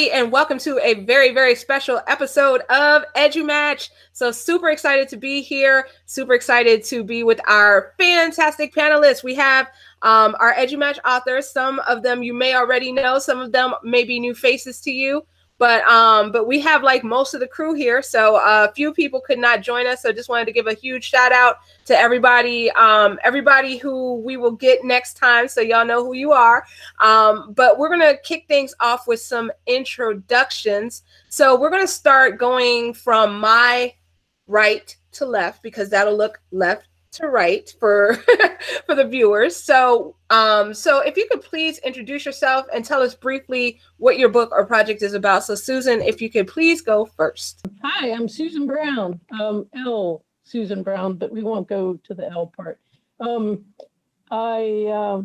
everybody, and welcome to a very, very special episode of EduMatch. So, super excited to be here. Super excited to be with our fantastic panelists. We have um, our EduMatch authors. Some of them you may already know, some of them may be new faces to you. But um, but we have like most of the crew here, so uh, a few people could not join us. So just wanted to give a huge shout out to everybody, um, everybody who we will get next time, so y'all know who you are. Um, but we're gonna kick things off with some introductions. So we're gonna start going from my right to left because that'll look left to right for for the viewers. So um so if you could please introduce yourself and tell us briefly what your book or project is about. So Susan, if you could please go first. Hi, I'm Susan Brown. Um L Susan Brown, but we won't go to the L part. Um I uh,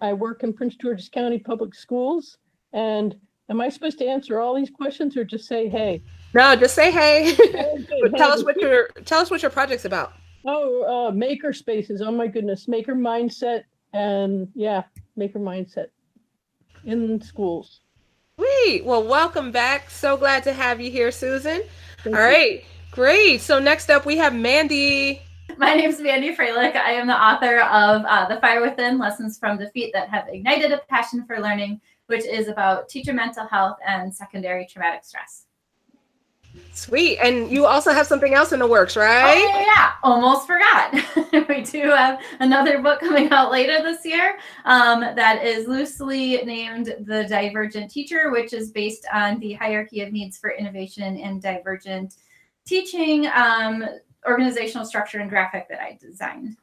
I work in Prince George's County Public Schools and am I supposed to answer all these questions or just say hey? No, just say hey. tell Hey. us what your tell us what your project's about. Oh, uh, maker spaces. Oh my goodness, maker mindset, and yeah, maker mindset in schools. Sweet. Well, welcome back. So glad to have you here, Susan. Thank All you. right. Great. So next up we have Mandy. My name is Mandy Froehlich. I am the author of uh, The Fire Within Lessons from Defeat that have ignited a passion for learning, which is about teacher mental health and secondary traumatic stress. Sweet. And you also have something else in the works, right? Oh, yeah, almost forgot. we do have another book coming out later this year um, that is loosely named The Divergent Teacher, which is based on the hierarchy of needs for innovation and divergent teaching, um, organizational structure, and graphic that I designed.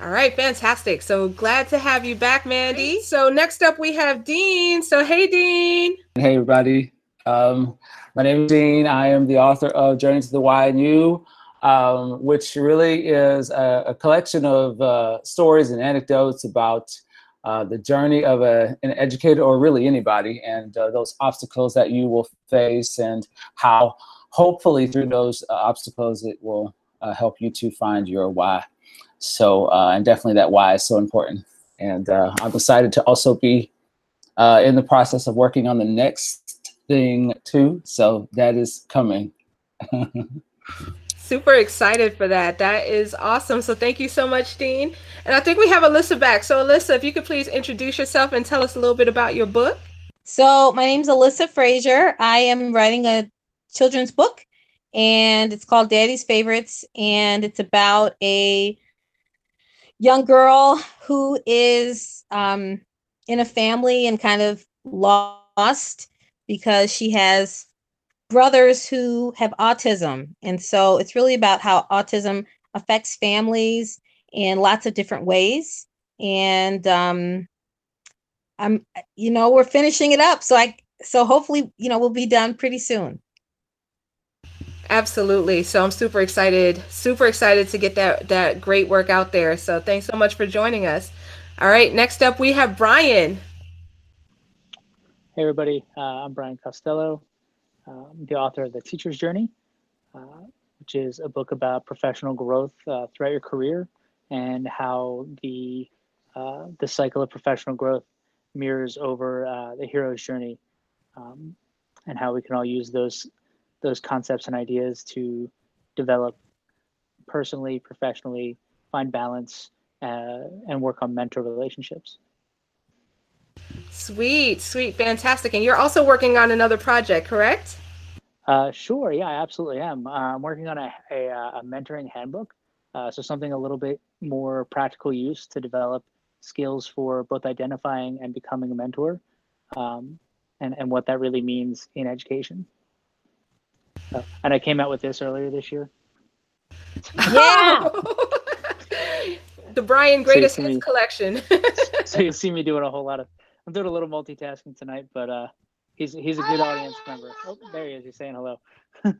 All right, fantastic. So glad to have you back, Mandy. So next up we have Dean. So hey Dean. Hey, everybody. Um, my name is Dean. I am the author of Journey to the Y in You, um, which really is a, a collection of uh, stories and anecdotes about uh, the journey of a, an educator or really anybody and uh, those obstacles that you will face and how hopefully through those uh, obstacles it will uh, help you to find your why. So, uh, and definitely that why is so important. And I'm excited to also be in the process of working on the next thing too. So that is coming. Super excited for that. That is awesome. So thank you so much, Dean. And I think we have Alyssa back. So Alyssa, if you could please introduce yourself and tell us a little bit about your book. So my name's Alyssa Frazier. I am writing a children's book and it's called Daddy's Favorites and it's about a young girl who is um, in a family and kind of lost because she has brothers who have autism. And so it's really about how autism affects families in lots of different ways. And um, I'm, you know, we're finishing it up. So I, so hopefully, you know, we'll be done pretty soon. Absolutely. So I'm super excited, super excited to get that that great work out there. So thanks so much for joining us. All right, next up we have Brian. Hey, everybody. Uh, I'm Brian Costello, um, the author of The Teacher's Journey, uh, which is a book about professional growth uh, throughout your career and how the uh, the cycle of professional growth mirrors over uh, the hero's journey, um, and how we can all use those those concepts and ideas to develop personally, professionally, find balance, uh, and work on mentor relationships. Sweet, sweet, fantastic. And you're also working on another project, correct? Uh, sure. Yeah, I absolutely am. Uh, I'm working on a, a, uh, a mentoring handbook. Uh, so something a little bit more practical use to develop skills for both identifying and becoming a mentor, um, and and what that really means in education. Uh, and I came out with this earlier this year. Yeah. the Brian Greatest see Hits me- collection. So you see me doing a whole lot of. I'm doing a little multitasking tonight, but uh, he's he's a good audience member. Oh, there he is. He's saying hello. hey,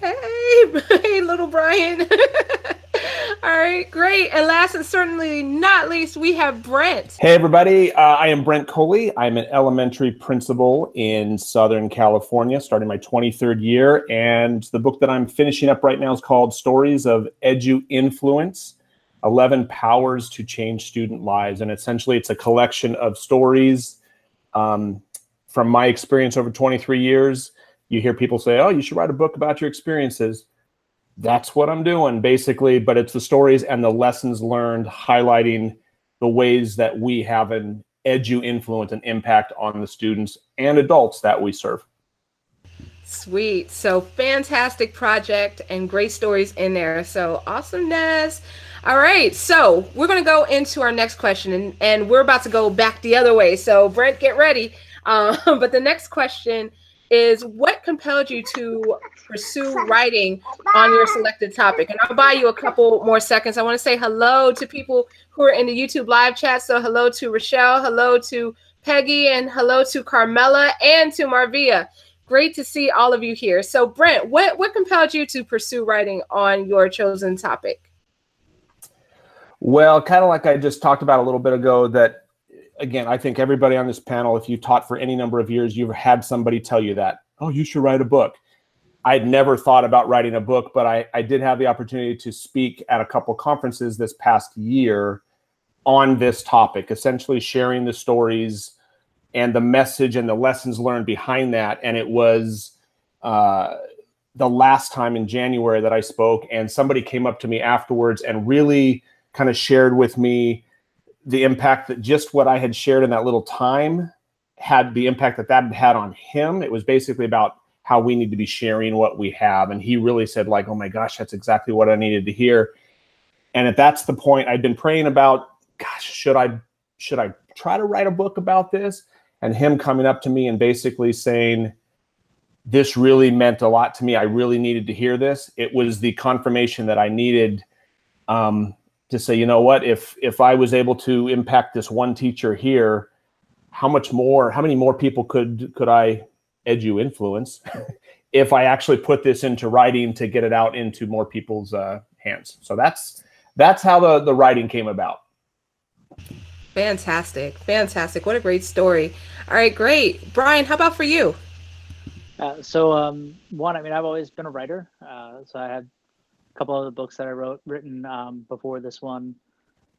hey, little Brian. All right, great. And last and certainly not least, we have Brent. Hey, everybody. Uh, I am Brent Coley. I'm an elementary principal in Southern California, starting my 23rd year. And the book that I'm finishing up right now is called Stories of Edu Influence 11 Powers to Change Student Lives. And essentially, it's a collection of stories um, from my experience over 23 years, you hear people say, "Oh, you should write a book about your experiences." That's what I'm doing basically, but it's the stories and the lessons learned highlighting the ways that we have an edu influence and impact on the students and adults that we serve. Sweet. So fantastic project and great stories in there. So awesomeness. All right. So we're going to go into our next question and, and we're about to go back the other way. So Brent, get ready. Um, but the next question is what compelled you to pursue writing on your selected topic? And I'll buy you a couple more seconds. I want to say hello to people who are in the YouTube live chat. So hello to Rochelle, hello to Peggy, and hello to Carmela and to Marvia. Great to see all of you here. So Brent, what, what compelled you to pursue writing on your chosen topic? Well, kind of like I just talked about a little bit ago, that again, I think everybody on this panel, if you taught for any number of years, you've had somebody tell you that, oh, you should write a book. I'd never thought about writing a book, but I, I did have the opportunity to speak at a couple conferences this past year on this topic, essentially sharing the stories and the message and the lessons learned behind that. And it was uh, the last time in January that I spoke, and somebody came up to me afterwards and really kind of shared with me the impact that just what I had shared in that little time had the impact that that had had on him. It was basically about how we need to be sharing what we have. And he really said, like, oh my gosh, that's exactly what I needed to hear. And if that's the point I'd been praying about, gosh, should I should I try to write a book about this? And him coming up to me and basically saying, this really meant a lot to me. I really needed to hear this. It was the confirmation that I needed um, to say, you know what, if if I was able to impact this one teacher here, how much more, how many more people could could I edu influence if I actually put this into writing to get it out into more people's uh, hands? So that's that's how the the writing came about. Fantastic, fantastic! What a great story. All right, great, Brian. How about for you? Uh, so um, one, I mean, I've always been a writer. Uh, so I had a couple of the books that I wrote written um, before this one.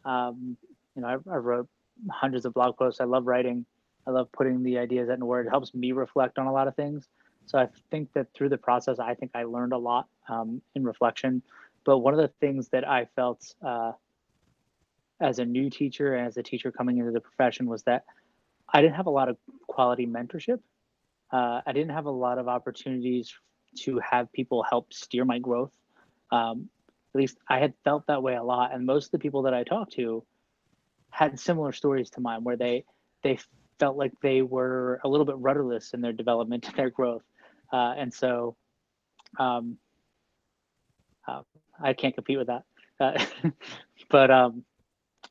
Um, you know, I, I, wrote hundreds of blog posts. I love writing. I love putting the ideas into word. It helps me reflect on a lot of things. So I think that through the process, I think I learned a lot um, in reflection. But one of the things that I felt uh, as a new teacher and as a teacher coming into the profession was that I didn't have a lot of quality mentorship. Uh, I didn't have a lot of opportunities to have people help steer my growth um, at least I had felt that way a lot, and most of the people that I talked to had similar stories to mine, where they they felt like they were a little bit rudderless in their development and their growth, uh, and so um, uh, I can't compete with that. Uh, but um,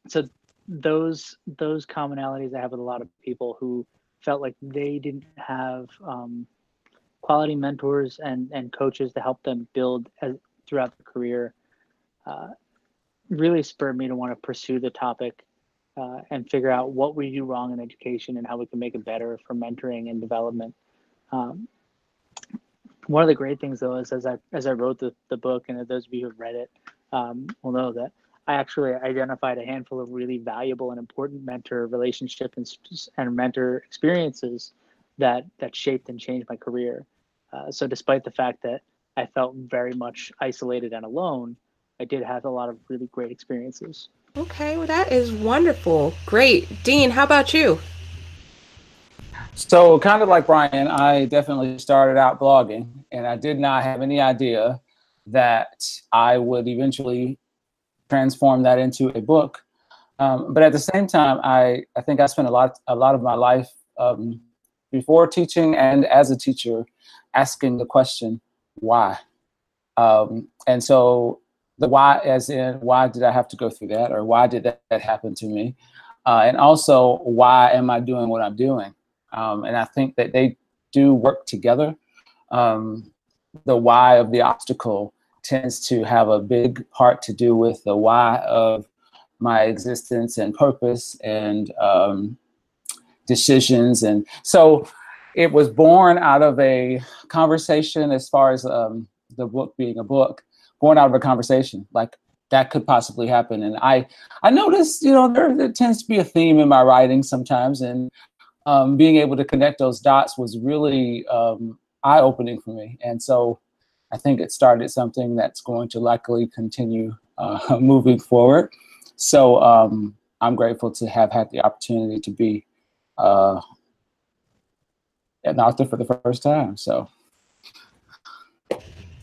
so those those commonalities I have with a lot of people who felt like they didn't have um, quality mentors and and coaches to help them build as, throughout the career uh, really spurred me to want to pursue the topic uh, and figure out what we do wrong in education and how we can make it better for mentoring and development. Um, one of the great things though is as I as I wrote the, the book and those of you who have read it um, will know that I actually identified a handful of really valuable and important mentor relationship and, and mentor experiences that that shaped and changed my career. Uh, so despite the fact that I felt very much isolated and alone, I did have a lot of really great experiences. Okay, well, that is wonderful. Great. Dean, how about you? So, kind of like Brian, I definitely started out blogging, and I did not have any idea that I would eventually transform that into a book. Um, but at the same time, I, I think I spent a lot a lot of my life um, before teaching and as a teacher asking the question, why. Um, and so the why, as in why did I have to go through that, or why did that, that happen to me, uh, and also why am I doing what I'm doing? Um, and I think that they do work together. Um, the why of the obstacle tends to have a big part to do with the why of my existence and purpose and um, decisions. And so it was born out of a conversation as far as um, the book being a book, born out of a conversation like that could possibly happen. And I, I noticed, you know, there, there tends to be a theme in my writing sometimes. And um, being able to connect those dots was really um, eye opening for me. And so I think it started something that's going to likely continue uh, moving forward. So um, I'm grateful to have had the opportunity to be uh, an author for the first time. So.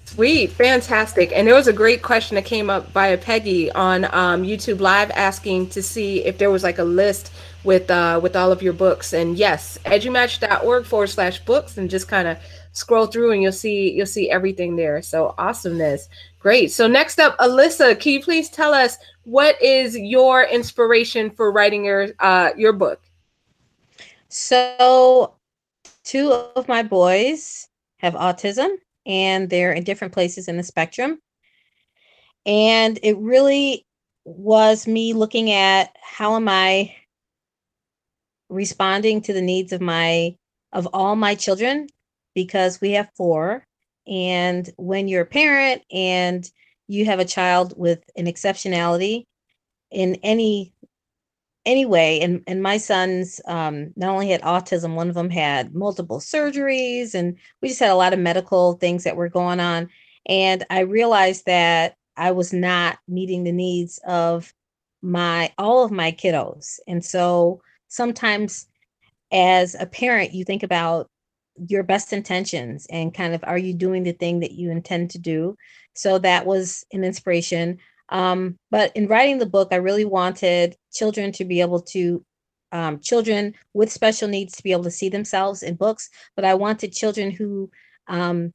Sweet, fantastic. And there was a great question that came up via Peggy on um, YouTube Live asking to see if there was like a list with uh, with all of your books. And yes, edumatch.org forward slash books and just kind of scroll through and you'll see you'll see everything there. So awesomeness. Great. So next up, Alyssa, can you please tell us what is your inspiration for writing your uh, your book? So two of my boys have autism and they're in different places in the spectrum. And it really was me looking at how am I responding to the needs of my of all my children because we have four and when you're a parent and you have a child with an exceptionality in any anyway, and and my sons um, not only had autism, one of them had multiple surgeries, and we just had a lot of medical things that were going on. And I realized that I was not meeting the needs of my all of my kiddos, and so sometimes as a parent, you think about your best intentions and kind of are you doing the thing that you intend to do? So that was an inspiration um, but in writing the book, I really wanted children to be able to, um, children with special needs to be able to see themselves in books. But I wanted children who um,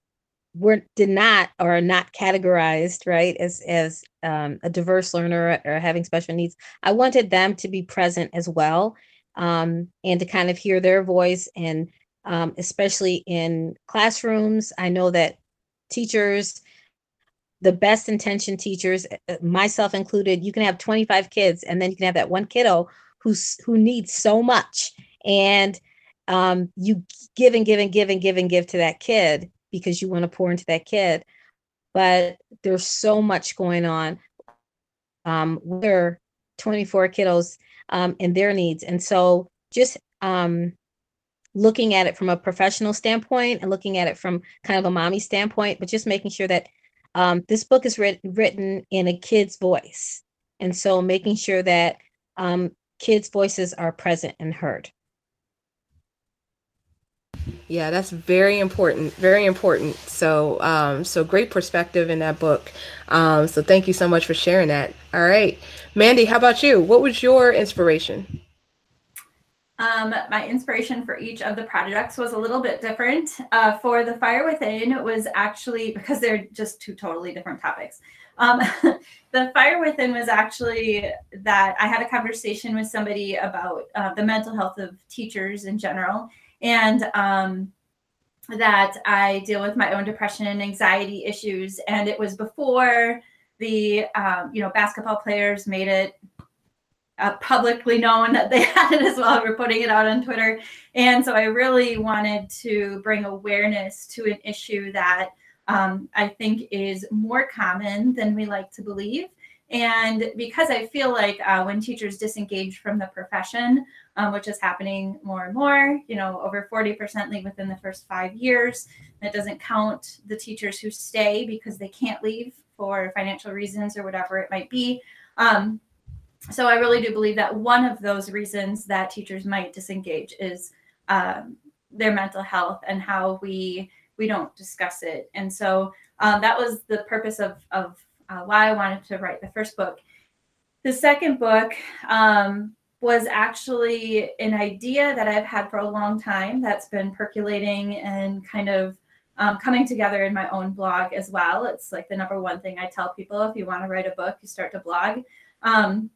were did not or are not categorized right as as um, a diverse learner or having special needs. I wanted them to be present as well um, and to kind of hear their voice and um, especially in classrooms. I know that teachers the best intention teachers, uh, myself included, you can have 25 kids and then you can have that one kiddo who's who needs so much. And um, you give and give and give and give and give to that kid because you want to pour into that kid. But there's so much going on. Um, we're 24 kiddos um, and their needs. And so just um, looking at it from a professional standpoint and looking at it from kind of a mommy standpoint, but just making sure that um, this book is writ- written in a kid's voice. And so making sure that um, kids' voices are present and heard. Yeah, that's very important. Very important. So, um, so great perspective in that book. Um, so thank you so much for sharing that. All right, Mandy, how about you? What was your inspiration? Um, my inspiration for each of the projects was a little bit different. Uh, for the Fire Within was actually because they're just two totally different topics. Um, the Fire Within was actually that I had a conversation with somebody about uh, the mental health of teachers in general, and um, that I deal with my own depression and anxiety issues. And it was before the um, you know basketball players made it uh, publicly known that they had it as well. We're putting it out on Twitter. And so I really wanted to bring awareness to an issue that um, I think is more common than we like to believe. And because I feel like uh, when teachers disengage from the profession, um, which is happening more and more, you know, over 40% leave within the first five years. That doesn't count the teachers who stay because they can't leave for financial reasons or whatever it might be. Um, so I really do believe that one of those reasons that teachers might disengage is um, their mental health and how we we don't discuss it. And so um, that was the purpose of of uh, why I wanted to write the first book. The second book um, was actually an idea that I've had for a long time that's been percolating and kind of um, coming together in my own blog as well. It's like the number one thing I tell people if you want to write a book, you start to blog. Um,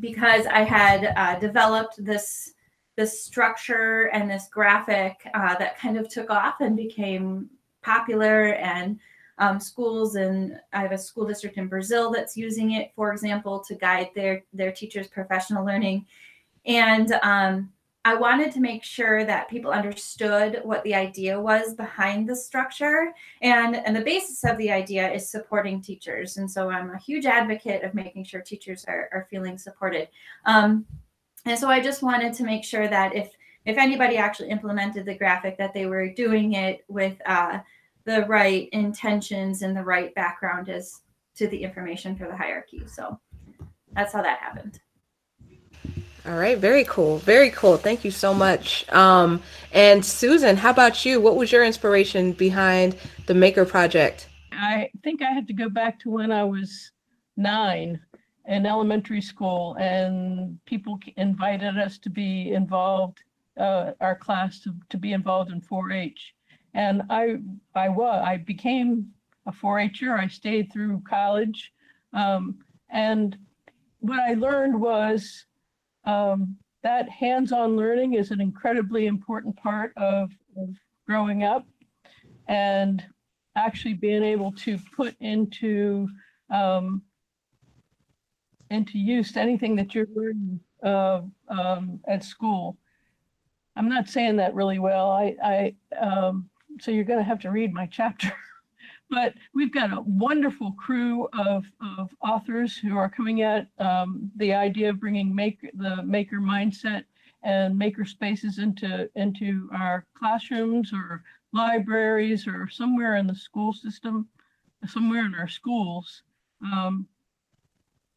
because I had uh, developed this this structure and this graphic uh, that kind of took off and became popular and um, schools and I have a school district in Brazil that's using it, for example, to guide their their teachers' professional learning. And um, I wanted to make sure that people understood what the idea was behind the structure. And, and the basis of the idea is supporting teachers. And so I'm a huge advocate of making sure teachers are, are feeling supported. Um, and so I just wanted to make sure that if if anybody actually implemented the graphic, that they were doing it with uh, the right intentions and the right background as to the information for the hierarchy. So that's how that happened. All right, very cool. Very cool. Thank you so much. Um, and Susan, how about you? What was your inspiration behind the Maker Project? I think I had to go back to when I was nine in elementary school, and people invited us to be involved, uh, our class to, to be involved in 4-H. And I, I was, I became a 4-H'er. I stayed through college, um, and what I learned was um, that hands-on learning is an incredibly important part of, of growing up, and actually being able to put into um, into use anything that you're learning uh, um, at school. I'm not saying that really well. I, I um, so you're going to have to read my chapter. but we've got a wonderful crew of, of authors who are coming at um, the idea of bringing make the maker mindset and maker spaces into into our classrooms or libraries or somewhere in the school system, somewhere in our schools. Um,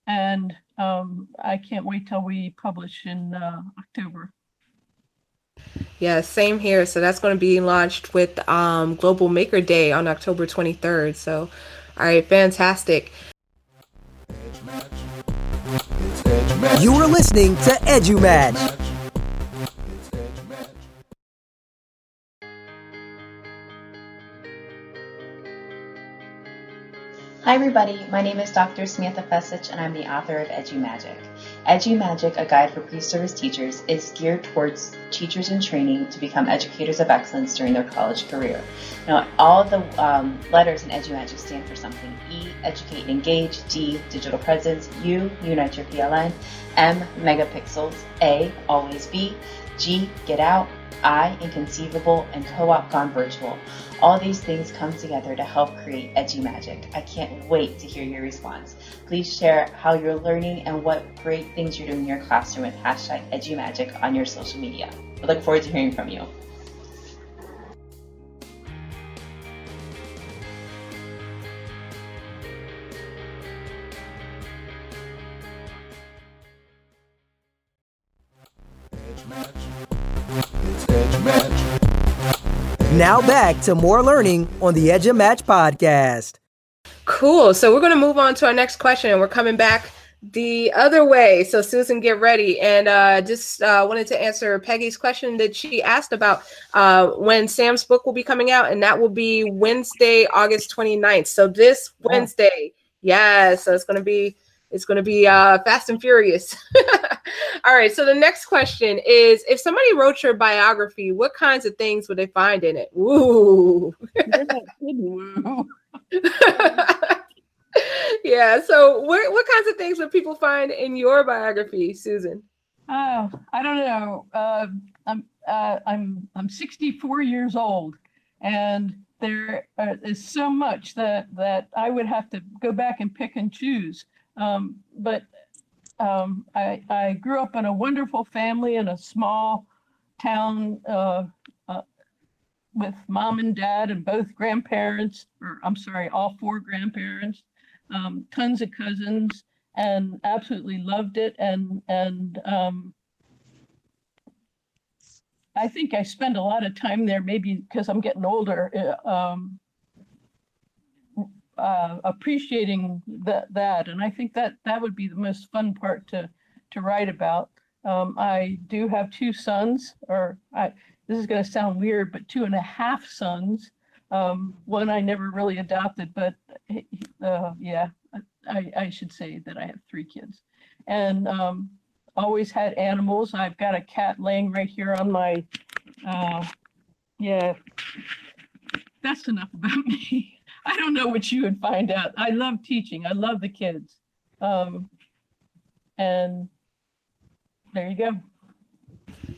and um, I can't wait till we publish in uh, October. Yeah, same here. So that's going to be launched with um, Global Maker Day on October 23rd. So, all right, fantastic. You are listening to EduMatch. Hi everybody, my name is Dr. Samantha Fecich and I'm the author of EduMagic. EduMagic, a guide for pre-service teachers, is geared towards teachers in training to become educators of excellence during their college career. Now, all the um, letters in EduMagic stand for something. E, educate and engage. D, digital presence. U, unite your PLN. M, megapixels. A, always be. G, get out. I, Inconceivable, and Co-op Gone Virtual. All these things come together to help create EduMagic. I can't wait to hear your response. Please share how you're learning and what great things you're doing in your classroom with hashtag EduMagic on your social media. I look forward to hearing from you. Now back to more learning on the EduMatch podcast. Cool. So we're going to move on to our next question, and we're coming back the other way. So Susan, get ready. And uh, just uh, wanted to answer Peggy's question that she asked about uh, when Sam's book will be coming out, and that will be Wednesday, August 29th. So this Wednesday. Yeah, so it's going to be it's going to be uh, fast and furious. All right. So the next question is: If somebody wrote your biography, what kinds of things would they find in it? Ooh. yeah. So what what kinds of things would people find in your biography, Susan? Oh, I don't know. Uh, I'm uh, I'm I'm 64 years old, and there uh, so much that that I would have to go back and pick and choose. Um, but um, I, I grew up in a wonderful family in a small town uh, uh, with mom and dad and both grandparents, or I'm sorry, all four grandparents, um, tons of cousins, and absolutely loved it. And and um, I think I spend a lot of time there, maybe because I'm getting older. Uh, um, uh, appreciating that that. And i think that that would be the most fun part to to write about. Um, i do have two sons or i this is going to sound weird but two and a half sons. Um, one i never really adopted but uh, yeah I, I should say that i have three kids. And um, always had animals. I've got a cat laying right here on my uh, yeah that's enough about me I don't know what you would find out. I love teaching. I love the kids. Um, and there you go.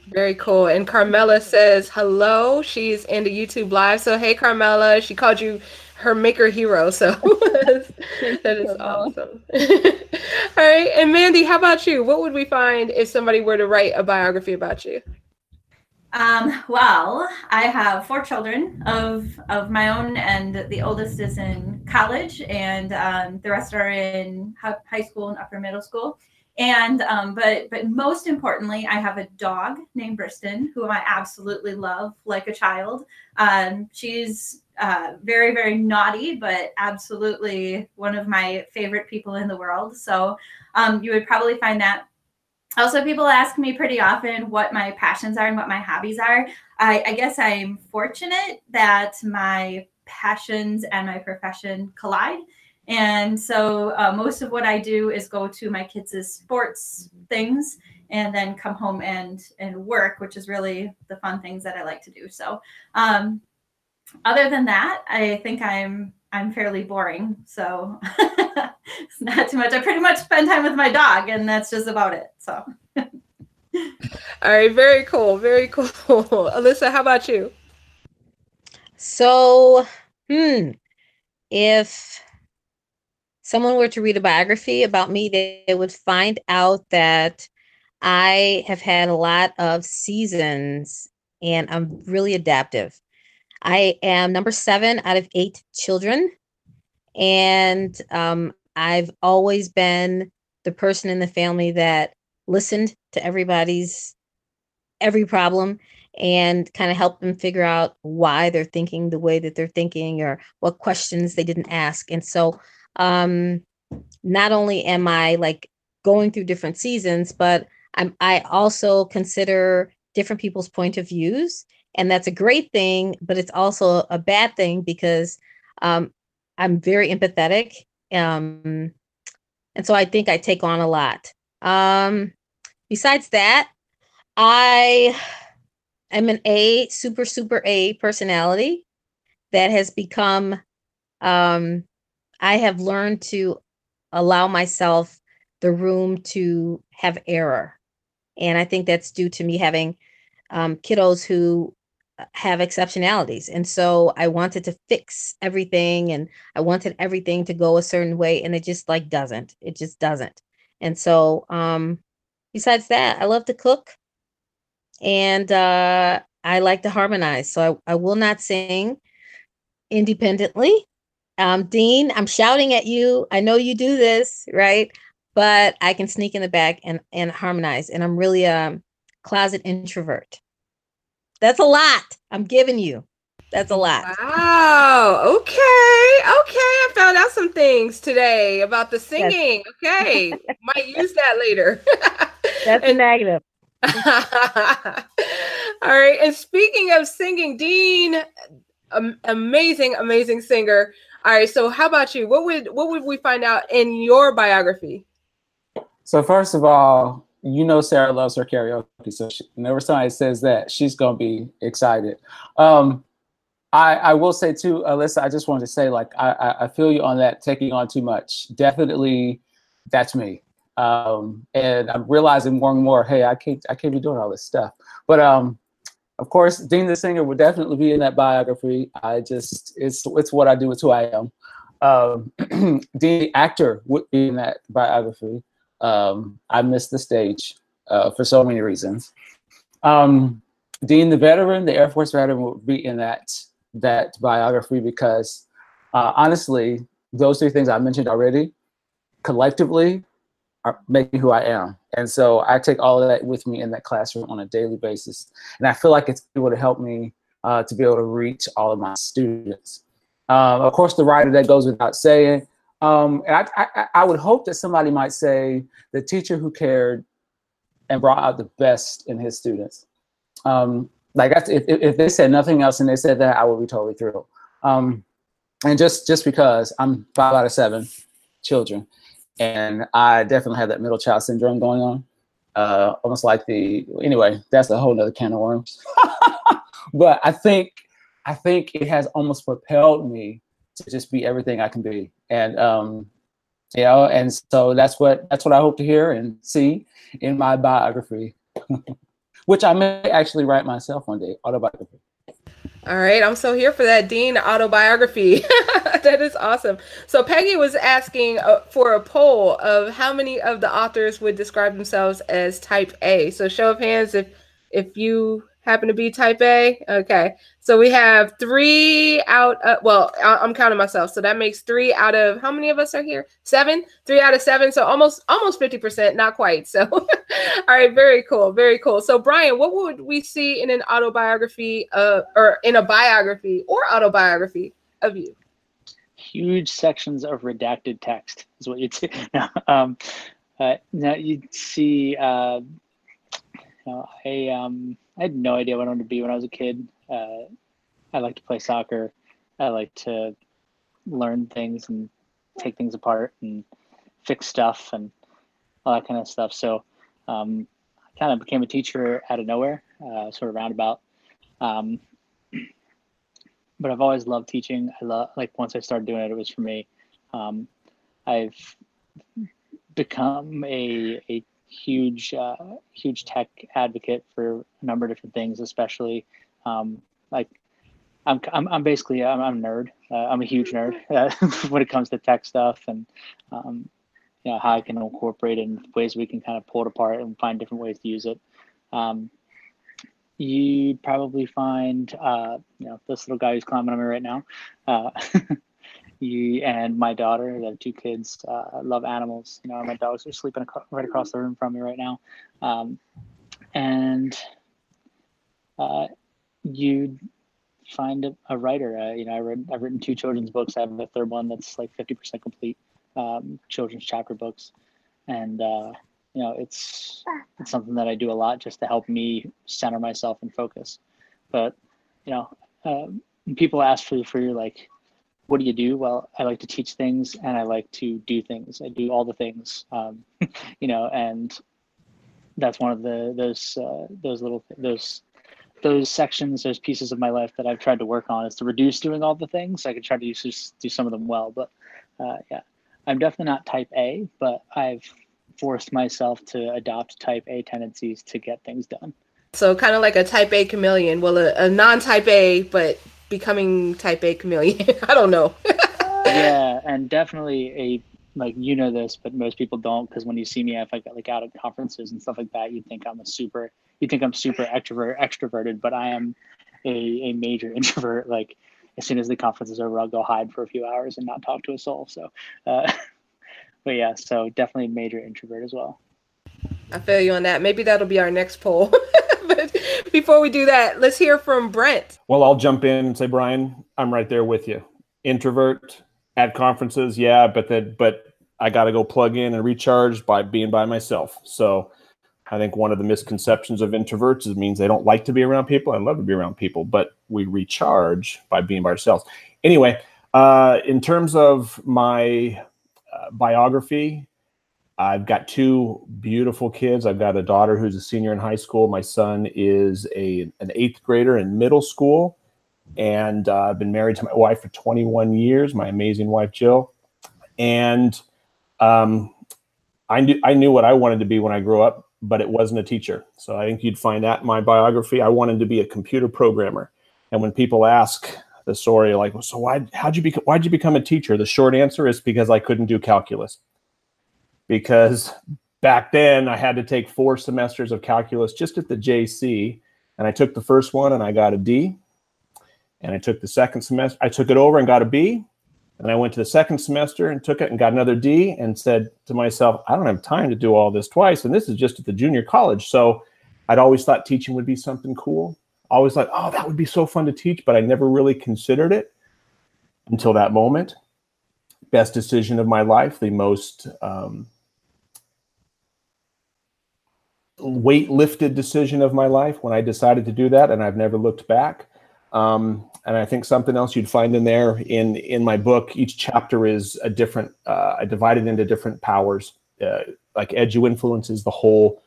Very cool. And Carmela says hello. She's in the YouTube live. So hey, Carmela. She called you her maker hero. So that is awesome. All right. And Mandy, how about you? What would we find if somebody were to write a biography about you? Um, well, I have four children of of my own, and the oldest is in college, and um, the rest are in high school and upper middle school. And um, but but most importantly, I have a dog named Briston, who I absolutely love like a child. Um, she's uh, very very naughty, but absolutely one of my favorite people in the world. So um, you would probably find that also people ask me pretty often what my passions are and what my hobbies are. I, I, guess i'm fortunate that my passions and my profession collide. And so uh, most of what i do is go to my kids' sports things and then come home and and work which is really the fun things that i like to do. So um, other than that i think i'm i'm fairly boring so it's not too much. I pretty much spend time with my dog, and that's just about it. So. All right, very cool, very cool. Alyssa, how about you? So, hmm, if someone were to read a biography about me, they would find out that I have had a lot of seasons and I'm really adaptive. I am number seven out of eight children. And um, I've always been the person in the family that listened to everybody's every problem and kind of helped them figure out why they're thinking the way that they're thinking or what questions they didn't ask. And so um not only am I like going through different seasons, but I'm I also consider different people's point of views. And that's a great thing, but it's also a bad thing because um, I'm very empathetic um, and so I think I take on a lot. Um, besides that, I am an A, super, super A personality that has become, um, I have learned to allow myself the room to have error. And I think that's due to me having um, kiddos who have exceptionalities. And so I wanted to fix everything and I wanted everything to go a certain way and it just like doesn't. It just doesn't. And so um besides that, I love to cook and uh I like to harmonize. So I, I will not sing independently. Um Dean, I'm shouting at you. I know you do this, right? But I can sneak in the back and and harmonize and I'm really a closet introvert. That's a lot. I'm giving you. That's a lot. Wow. Okay. Okay. I found out some things today about the singing. Okay. Might use that later. That's and, negative. All right. And speaking of singing, Dean, um, amazing, amazing singer. All right. So how about you? What would what would we find out in your biography? So first of all, you know Sarah loves her karaoke, so she, whenever somebody says that, she's gonna be excited. Um, I, I will say too, Alyssa, I just wanted to say, like, I, I feel you on that taking on too much. Definitely, that's me. Um, and I'm realizing more and more, hey, I can't, I can't be doing all this stuff. But um, of course, Dean the singer would definitely be in that biography. I just, it's, it's what I do. It's who I am. Um, Dean the actor would be in that biography. Um, I missed the stage uh, for so many reasons. Um, Dean, the veteran, the Air Force veteran, will be in that that biography because uh, honestly, those three things I mentioned already, collectively, are making who I am. And so I take all of that with me in that classroom on a daily basis, and I feel like it's able to help me uh, to be able to reach all of my students. Um, of course, the writer that goes without saying. Um, and I, I, I would hope that somebody might say the teacher who cared and brought out the best in his students. Um, like if, if they said nothing else and they said that, I would be totally thrilled. Um, and just just because I'm five out of seven children, and I definitely have that middle child syndrome going on. Uh, almost like the anyway, that's a whole nother can of worms. but I think I think it has almost propelled me to just be everything I can be and um, you know, and so that's what that's what I hope to hear and see in my biography, which I may actually write myself one day, autobiography. All right, I'm so here for that Dean autobiography. that is awesome. So Peggy was asking uh, for a poll of how many of the authors would describe themselves as type A. So show of hands if if you happen to be type A. Okay. So we have three out. Of, well, I'm counting myself. So that makes three out of how many of us are here? Seven. Three out of seven. So almost almost 50%, not quite. So all right, very cool. Very cool. So Brian, what would we see in an autobiography uh, or in a biography or autobiography of you? Huge sections of redacted text is what you'd see. um, uh, now you'd see uh, you know, I um I had no idea what I wanted to be when I was a kid. Uh, I like to play soccer. I like to learn things and take things apart and fix stuff and all that kind of stuff. So um, I kind of became a teacher out of nowhere, uh, sort of roundabout. Um, but I've always loved teaching. I love like once I started doing it, it was for me. Um, I've become a, a huge uh, huge tech advocate for a number of different things, especially um, like I'm, I'm, I'm basically I'm, I'm a nerd. Uh, I'm a huge nerd uh, when it comes to tech stuff and um, you know how I can incorporate it in ways we can kind of pull it apart and find different ways to use it. Um, you probably find uh, you know this little guy who's climbing on me right now. You and my daughter, the two kids, uh, love animals. You know, my dogs are sleeping ac- right across the room from me right now. Um, and uh, you find a, a writer. Uh, you know, I read, I've written two children's books. I have a third one that's like 50% complete, um, children's chapter books. And, uh, you know, it's, it's something that I do a lot just to help me center myself and focus. But, you know, um, people ask for, for your like, what do you do? Well, I like to teach things and I like to do things. I do all the things, um, you know, and that's one of the those uh, those little those those sections, those pieces of my life that I've tried to work on is to reduce doing all the things. I could try to do, do some of them well, but uh, yeah, I'm definitely not type A, but I've forced myself to adopt type A tendencies to get things done. So kind of like a type A chameleon. Well, a, a non-type A, but becoming type A chameleon. I don't know. yeah, and definitely a like you know this, but most people don't because when you see me, if I get like out at conferences and stuff like that, you think I'm a super, you think I'm super extrovert, extroverted, but I am a, a major introvert. Like as soon as the conference is over, I'll go hide for a few hours and not talk to a soul. So, uh, but yeah, so definitely major introvert as well. I feel you on that. Maybe that'll be our next poll. But before we do that, let's hear from Brent. Well, I'll jump in and say, Brian, I'm right there with you. Introvert at conferences, yeah, but that, but I got to go plug in and recharge by being by myself. So I think one of the misconceptions of introverts is means they don't like to be around people. I love to be around people, but we recharge by being by ourselves. Anyway, uh, in terms of my uh, biography, I've got two beautiful kids. I've got a daughter who's a senior in high school. My son is a an eighth grader in middle school, and uh, I've been married to my wife for 21 years. My amazing wife Jill, and um, I knew I knew what I wanted to be when I grew up, but it wasn't a teacher. So I think you'd find that in my biography. I wanted to be a computer programmer, and when people ask the story like, so why how'd you become why'd you become a teacher? The short answer is because I couldn't do calculus because back then I had to take four semesters of calculus just at the JC. And I took the first one and I got a D. And I took the second semester, I took it over and got a B. And I went to the second semester and took it and got another D and said to myself, I don't have time to do all this twice. And this is just at the junior college. So I'd always thought teaching would be something cool. Always thought, oh, that would be so fun to teach, but I never really considered it until that moment. Best decision of my life, the most um, weight lifted decision of my life when I decided to do that, and I've never looked back. Um, and I think something else you'd find in there in in my book, each chapter is a different. Uh, divided into different powers. Uh, like edu influence is the whole,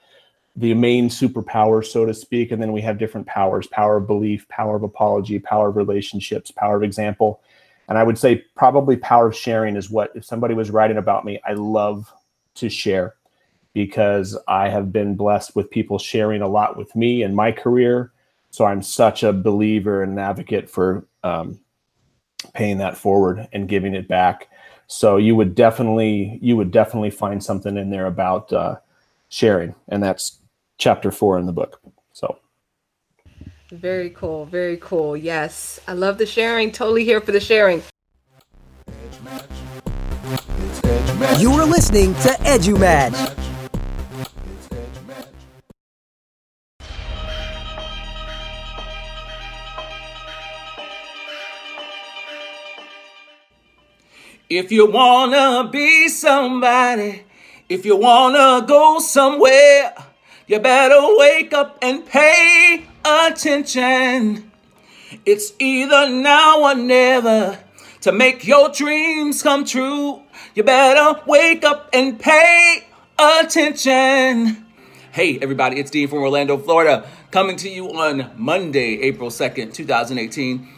the main superpower, so to speak, and then we have different powers: power of belief, power of apology, power of relationships, power of example. And I would say probably power of sharing is what if somebody was writing about me, I love to share because I have been blessed with people sharing a lot with me in my career. So I'm such a believer and advocate for um, paying that forward and giving it back. So you would definitely you would definitely find something in there about uh, sharing, and that's chapter four in the book. So Very cool. Very cool. Yes. I love the sharing. Totally here for the sharing. You are listening to EduMatch. If you wanna be somebody, if you wanna go somewhere, you better wake up and pay attention. It's either now or never to make your dreams come true. You better wake up and pay attention. Hey, everybody, it's Dean from Orlando, Florida, coming to you on Monday, April 2nd, 2018.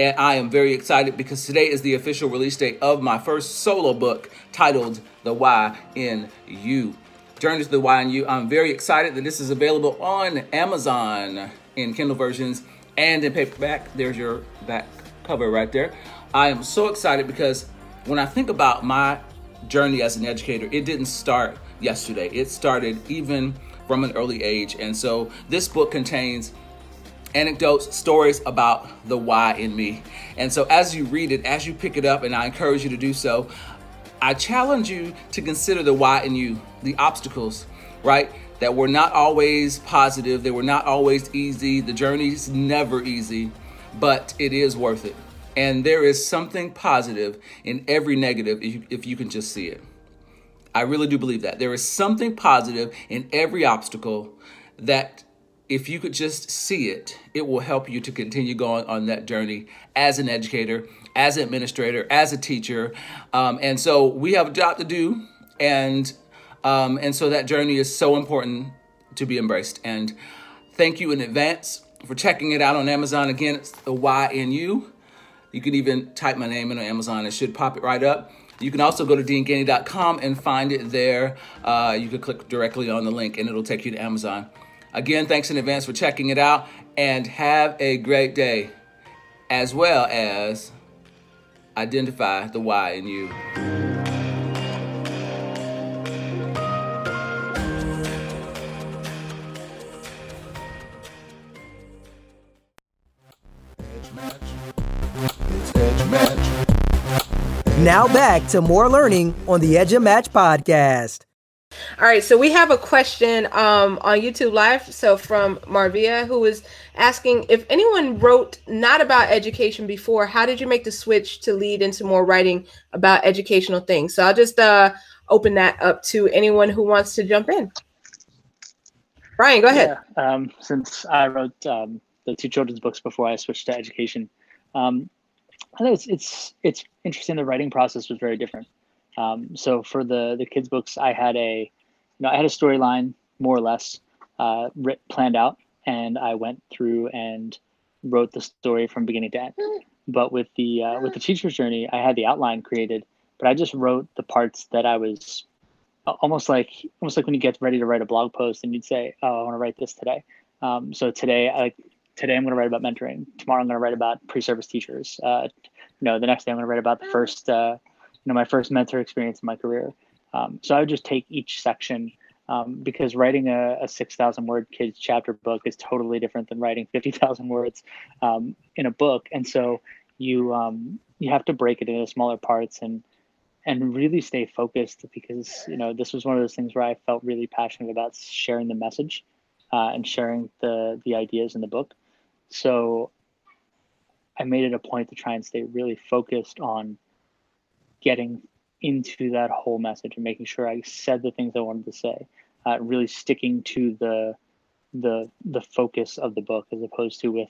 And I am very excited because today is the official release date of my first solo book titled The Y in You. Journey to the Y in You. I'm very excited that this is available on Amazon in Kindle versions and in paperback. There's your back cover right there. I am so excited because when I think about my journey as an educator, it didn't start yesterday. It started even from an early age. And so this book contains anecdotes, stories about the why in me. And so as you read it, as you pick it up, and I encourage you to do so, I challenge you to consider the why in you, the obstacles, right? That were not always positive, they were not always easy. The journey's never easy, but it is worth it. And there is something positive in every negative if you, if you can just see it. I really do believe that. There is something positive in every obstacle that if you could just see it, it will help you to continue going on that journey as an educator, as an administrator, as a teacher. Um, and so we have a job to do, and um, and so that journey is so important to be embraced. And thank you in advance for checking it out on Amazon. Again, it's the YNU. You. Can even type my name in on Amazon; it should pop it right up. You can also go to denegainey.com and find it there. Uh, you can click directly on the link, and it'll take you to Amazon. Again, thanks in advance for checking it out and have a great day, as well as identify the why in you. Now back to more learning on the EduMatch podcast. All right, so we have a question um, on YouTube Live. So from Marvia, who is asking if anyone wrote not about education before, how did you make the switch to lead into more writing about educational things? So I'll just uh, open that up to anyone who wants to jump in. Brian, go ahead. Yeah, um, since I wrote um, the two children's books before I switched to education, um, I think it's it's it's interesting. The writing process was very different. Um, so for the the kids books, I had a, you know, I had a storyline more or less uh, writ, planned out, and I went through and wrote the story from beginning to end. But with the uh, with the teacher's journey, I had the outline created, but I just wrote the parts that I was almost like almost like when you get ready to write a blog post and you'd say, "Oh, I want to write this today." Um, so today, I today I'm going to write about mentoring. Tomorrow I'm going to write about pre-service teachers. Uh, you know, the next day I'm going to write about the first uh, know my first mentor experience in my career. Um, so I would just take each section um, because writing a, a 6,000 word kids chapter book is totally different than writing 50,000 words um, in a book. And so you um, you have to break it into smaller parts and and really stay focused because you know this was one of those things where I felt really passionate about sharing the message uh, and sharing the the ideas in the book. So I made it a point to try and stay really focused on getting into that whole message and making sure I said the things I wanted to say, uh, really sticking to the the the focus of the book as opposed to with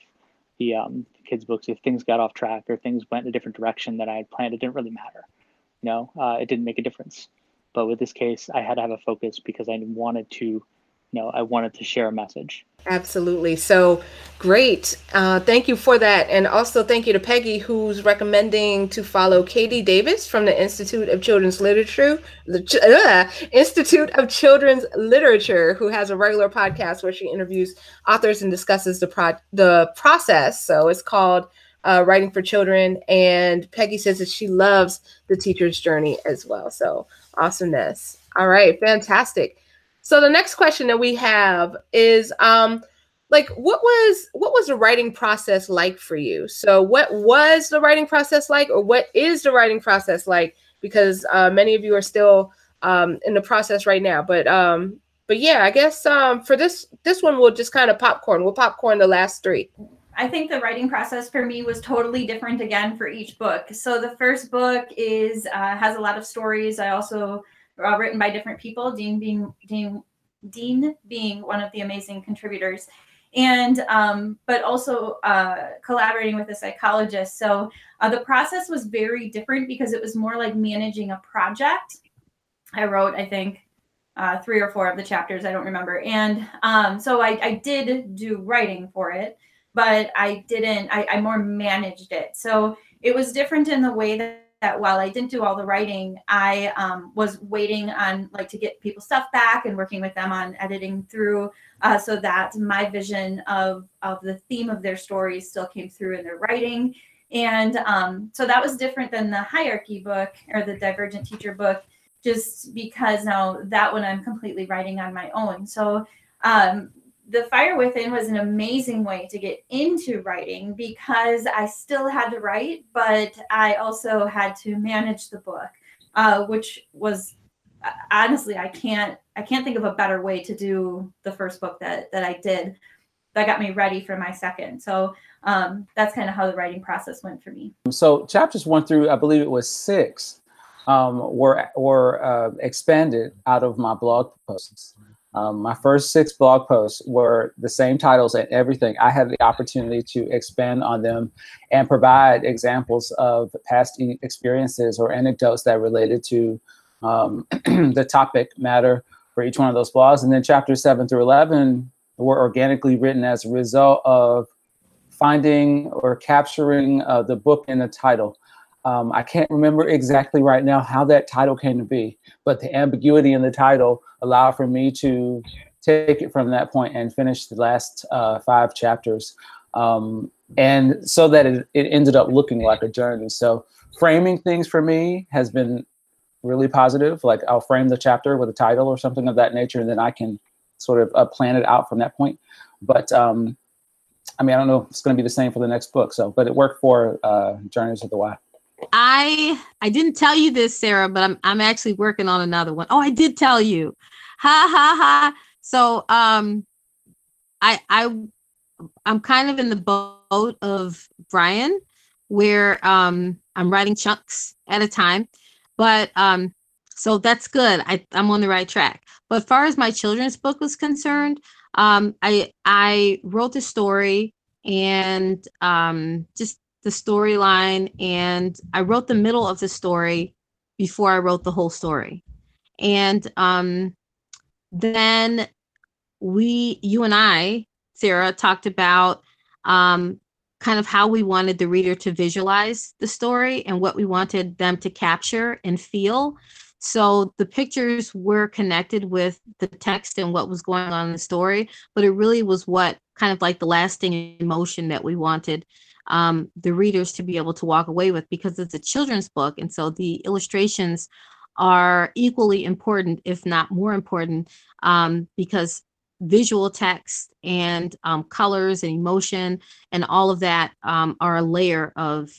the um, kids books if things got off track or things went in a different direction than I had planned, it didn't really matter. You know, uh, it didn't make a difference. But with this case, I had to have a focus because I wanted to know, I wanted to share a message. Absolutely. So great. Uh, thank you for that. And also thank you to Peggy, who's recommending to follow Katie Davis from the Institute of Children's Literature, the uh, Institute of Children's Literature, who has a regular podcast where she interviews authors and discusses the pro- the process. So it's called uh, Writing for Children. And Peggy says that she loves the teacher's journey as well. So awesomeness. All right, fantastic. So the next question that we have is um, like what was what was the writing process like for you? So what was the writing process like, or what is the writing process like? Because uh, many of you are still um, in the process right now, but um, but yeah, I guess um, for this this one we'll just kind of popcorn. We'll popcorn the last three. I think the writing process for me was totally different again for each book. So the first book is uh, has a lot of stories. I also uh, written by different people. Dean being Dean Dean being one of the amazing contributors, and um, but also uh, collaborating with a psychologist. So uh, the process was very different because it was more like managing a project. I wrote, I think, uh, three or four of the chapters. I don't remember. And um, so I, I, did do writing for it, but I didn't, I, I, more managed it. So it was different in the way that, that while I didn't do all the writing, I um, was waiting on like to get people's stuff back and working with them on editing through uh, so that my vision of, of the theme of their stories still came through in their writing. And um, so that was different than the hierarchy book or the divergent teacher book just because now that one I'm completely writing on my own. So um, the Fire Within was an amazing way to get into writing because I still had to write, but I also had to manage the book, uh, which was uh, honestly I can't I can't think of a better way to do the first book that that I did that got me ready for my second. So um, that's kind of how the writing process went for me. So chapters one through I believe it was six um, were were uh, expanded out of my blog posts. Um, my first six blog posts were the same titles and everything. I had the opportunity to expand on them and provide examples of past experiences or anecdotes that related to um, the topic matter for each one of those blogs. And then chapters seven through 11 were organically written as a result of finding or capturing uh, the book in the title. Um, I can't remember exactly right now how that title came to be, but the ambiguity in the title allowed for me to take it from that point and finish the last uh, five chapters. Um, and so that it, it ended up looking like a journey. So framing things for me has been really positive. Like I'll frame the chapter with a title or something of that nature, and then I can sort of uh, plan it out from that point. But um, I mean, I don't know if it's going to be the same for the next book. So, but it worked for uh, Journeys of the Y. I I didn't tell you this, Sarah, but I'm I'm actually working on another one. Oh, I did tell you. Ha ha ha. So um I I I'm kind of in the boat of Brian where um I'm writing chunks at a time. But um so that's good. I, I'm on the right track. But as far as my children's book was concerned, um I I wrote the story and um just the storyline and I wrote the middle of the story before I wrote the whole story. And um, then we, you and I, Sarah, talked about um, kind of how we wanted the reader to visualize the story and what we wanted them to capture and feel. So the pictures were connected with the text and what was going on in the story, but it really was what kind of like the lasting emotion that we wanted um, the readers to be able to walk away with because it's a children's book. And so the illustrations are equally important, if not more important, um, because visual text and um, colors and emotion and all of that um, are a layer of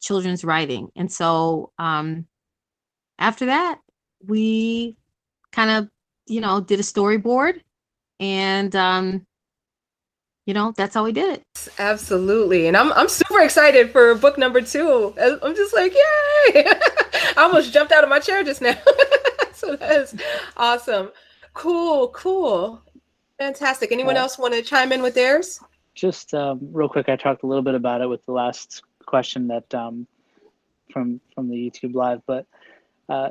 children's writing. And so um, after that, we kind of, you know, did a storyboard and um, you know, that's how we did it. Absolutely. And I'm I'm super excited for book number two. I'm just like, yay! I almost jumped out of my chair just now. so that is awesome. Cool, cool. Fantastic. Anyone uh, else want to chime in with theirs? Just um, real quick, I talked a little bit about it with the last question that um, from from the YouTube live, but uh,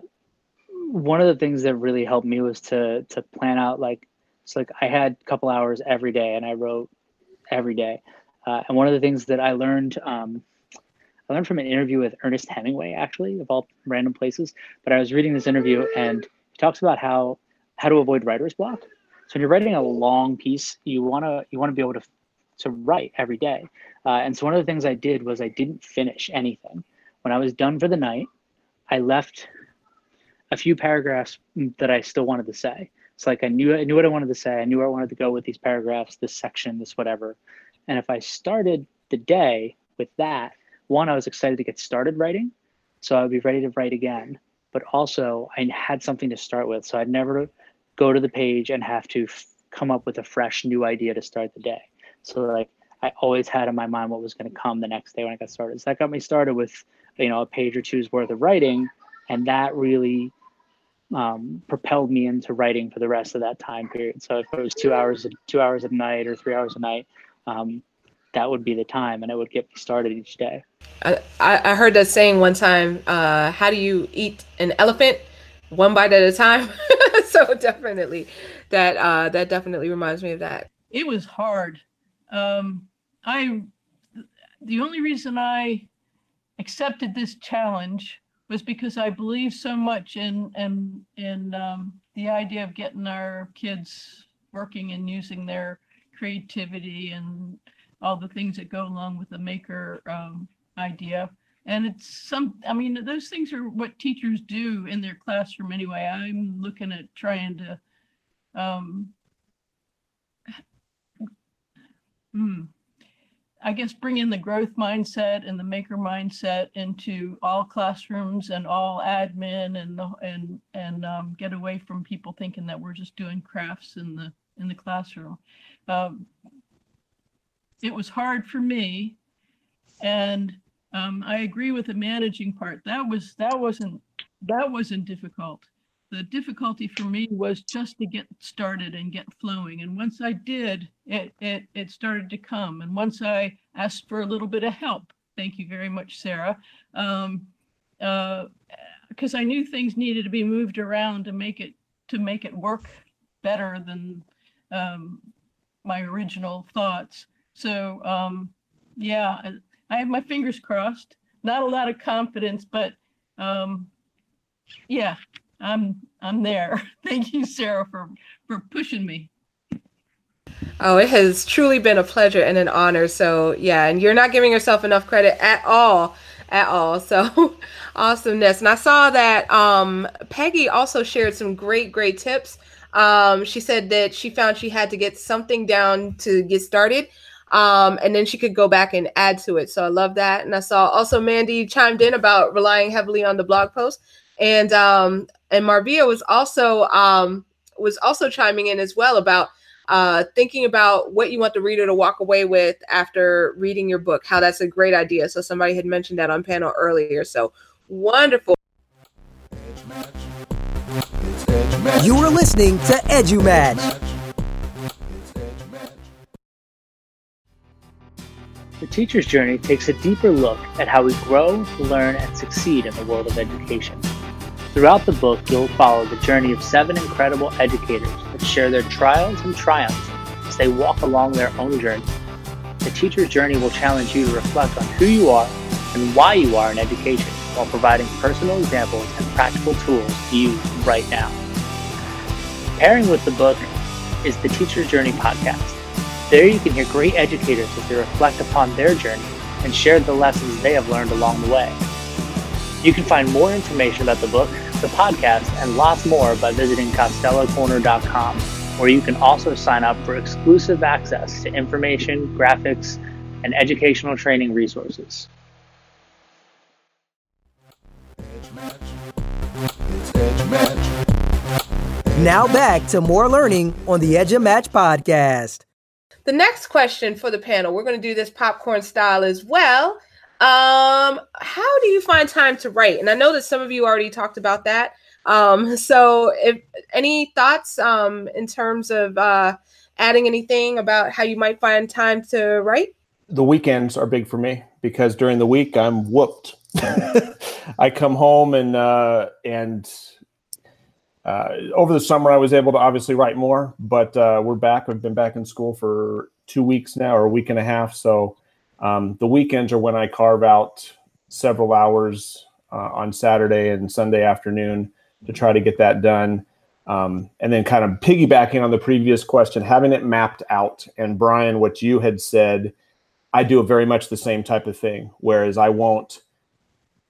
one of the things that really helped me was to to plan out like it's like I had a couple hours every day and I wrote every day. Uh, and one of the things that I learned, um, I learned from an interview with Ernest Hemingway, actually, of all random places. But I was reading this interview, and he talks about how how to avoid writer's block. So when you're writing a long piece, you wanna you wanna be able to to write every day. Uh, and so one of the things I did was I didn't finish anything. When I was done for the night, I left a few paragraphs that I still wanted to say. It's like I knew I knew what I wanted to say. I knew where I wanted to go with these paragraphs, this section, this whatever. And if I started the day with that, one, I was excited to get started writing, so I would be ready to write again. But also, I had something to start with, so I'd never go to the page and have to f- come up with a fresh new idea to start the day. So like I always had in my mind what was going to come the next day when I got started. So that got me started with you know a page or two's worth of writing, and that really um, propelled me into writing for the rest of that time period. So if it was two hours, two hours a night or three hours a night, um, that would be the time, and it would get me started each day. I, I heard that saying one time. Uh, how do you eat an elephant? One bite at a time. so definitely, that uh, that definitely reminds me of that. It was hard. Um, I the only reason I accepted this challenge was because I believe so much in in in um, the idea of getting our kids working and using their creativity and all the things that go along with the maker um, idea. And it's some, I mean, those things are what teachers do in their classroom anyway. I'm looking at trying to, um, hmm, I guess bring in the growth mindset and the maker mindset into all classrooms and all admin and the, and and um, get away from people thinking that we're just doing crafts in the in the classroom. Um, it was hard for me, and um, I agree with the managing part. That was that wasn't that wasn't difficult. The difficulty for me was just to get started and get flowing. And once I did, it it it started to come. And once I asked for a little bit of help, thank you very much, Sarah, um, uh, because I knew things needed to be moved around to make it to make it work better than um, my original thoughts. So um, yeah, I have my fingers crossed. Not a lot of confidence, but um, yeah, I'm I'm there. Thank you, Sarah, for for pushing me. Oh, it has truly been a pleasure and an honor. So yeah, and you're not giving yourself enough credit at all, at all. So awesomeness. And I saw that um, Peggy also shared some great, great tips. Um, she said that she found she had to get something down to get started. Um, and then she could go back and add to it. So I love that. And I saw also Mandy chimed in about relying heavily on the blog post. And um, and Marvia was also um, was also chiming in as well about uh, thinking about what you want the reader to walk away with after reading your book. How that's a great idea. So somebody had mentioned that on panel earlier. So wonderful. You are listening to EduMatch. The teacher's journey takes a deeper look at how we grow, learn, and succeed in the world of education. Throughout the book, you'll follow the journey of seven incredible educators that share their trials and triumphs as they walk along their own journey. The teacher's journey will challenge you to reflect on who you are and why you are in education while providing personal examples and practical tools to use right now. Pairing with the book is the Teacher's Journey podcast. There you can hear great educators as they reflect upon their journey and share the lessons they have learned along the way. You can find more information about the book, the podcast, and lots more by visiting costellocorner.com, where you can also sign up for exclusive access to information, graphics, and educational training resources. Now back to more learning on the EduMatch podcast. The next question for the panel, we're going to do this popcorn style as well. Um, how do you find time to write? And I know that some of you already talked about that. Um, so if any thoughts um in terms of uh adding anything about how you might find time to write? The weekends are big for me because during the week I'm whooped. I come home and uh and uh, over the summer, I was able to obviously write more, but uh, we're back. We've been back in school for two weeks now, or a week and a half. So um, the weekends are when I carve out several hours uh, on Saturday and Sunday afternoon to try to get that done. Um, and then, kind of piggybacking on the previous question, having it mapped out. And Brian, what you had said, I do very much the same type of thing. Whereas I won't,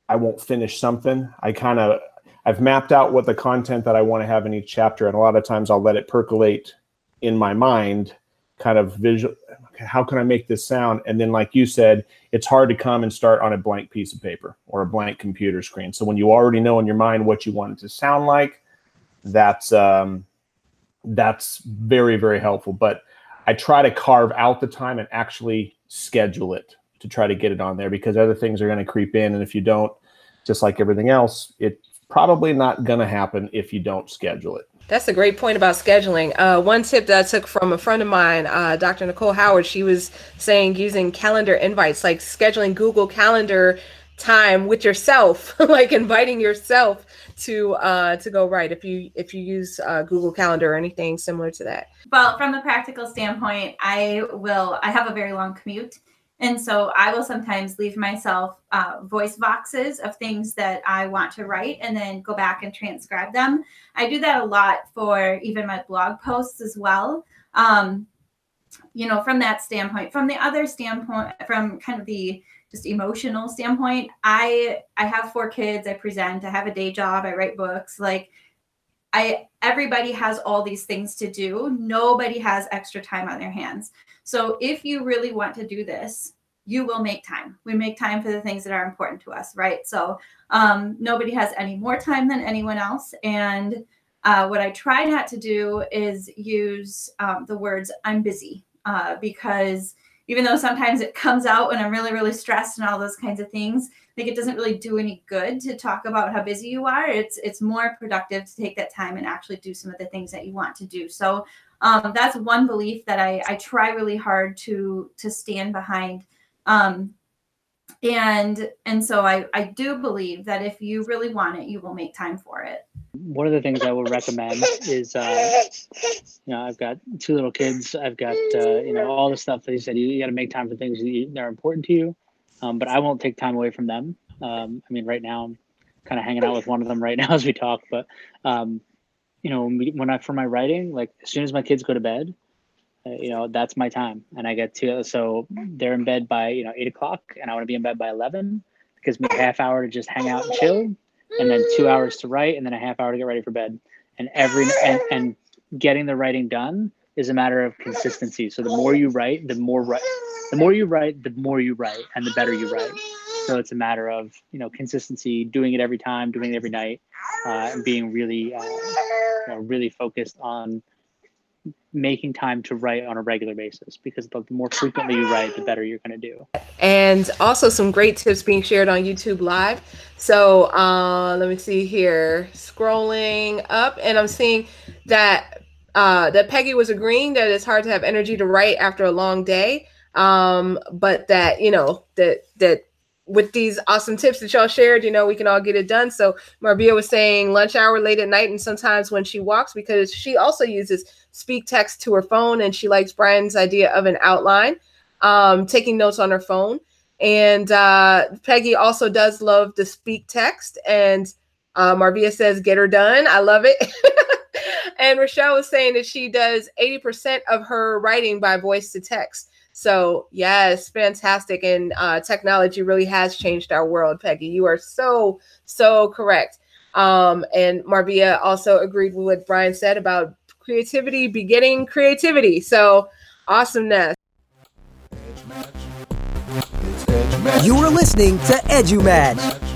I won't finish something. I kind of I've mapped out what the content that I want to have in each chapter, and a lot of times I'll let it percolate in my mind, kind of visual. How can I make this sound? And then, like you said, it's hard to come and start on a blank piece of paper or a blank computer screen. So when you already know in your mind what you want it to sound like, that's um, that's very very helpful. But I try to carve out the time and actually schedule it to try to get it on there because other things are going to creep in, and if you don't, just like everything else, it's probably not going to happen if you don't schedule it. That's a great point about scheduling. Uh, one tip that I took from a friend of mine, uh, Dr. Nicole Howard, she was saying using calendar invites, like scheduling Google Calendar time with yourself, like inviting yourself to uh, to go right if you if you use uh, Google Calendar or anything similar to that. Well, from a practical standpoint, I will. I have a very long commute. And so I will sometimes leave myself uh, voice boxes of things that I want to write and then go back and transcribe them. I do that a lot for even my blog posts as well. Um, you know, from that standpoint, from the other standpoint, from kind of the just emotional standpoint, I I have four kids. I present. I have a day job. I write books. Like I everybody has all these things to do. Nobody has extra time on their hands. So if you really want to do this, you will make time. We make time for the things that are important to us, right? So um, nobody has any more time than anyone else. And uh, what I try not to do is use um, the words "I'm busy" uh, because even though sometimes it comes out when I'm really, really stressed and all those kinds of things, like it doesn't really do any good to talk about how busy you are. It's it's more productive to take that time and actually do some of the things that you want to do. So um, that's one belief that I, I try really hard to to stand behind um, and and so I, I do believe that if you really want it you will make time for it. One of the things i will recommend is uh, you know i've got two little kids. I've got uh, you know all the stuff that you said. You, you got to make time for things that are important to you. Um, but i won't take time away from them. Um, i mean right now i'm kind of hanging out with one of them right now as we talk. But um, you know, when, we, when I for my writing, like as soon as my kids go to bed, you know, that's my time, and I get to so they're in bed by you know eight o'clock, and I want to be in bed by eleven. Because me a half hour to just hang out and chill, and then two hours to write, and then a half hour to get ready for bed. And every and, and getting the writing done is a matter of consistency. So the more you write, the more write, the more you write, the more you write, and the better you write. So it's a matter of you know consistency, doing it every time, doing it every night, uh, and being really uh, you know, really focused on making time to write on a regular basis because the more frequently you write the better you're going to do. And also some great tips being shared on youtube live. So uh, let me see here. Scrolling up and i'm seeing that uh, that peggy was agreeing that it's hard to have energy to write after a long day. Um, but that you know that that with these awesome tips that y'all shared, you know, we can all get it done. So Marbia was saying lunch hour late at night and sometimes when she walks because she also uses speak text to her phone and she likes Brian's idea of an outline, um, taking notes on her phone. And uh, Peggy also does love the speak text. And uh, Marbia says, get her done. I love it. and Rochelle was saying that she does 80% of her writing by voice to text. So, yes, fantastic. And uh, technology really has changed our world, Peggy. You are so, so correct. Um, and Marvia also agreed with what Brian said about creativity beginning creativity. So, awesomeness. You are listening to EduMatch.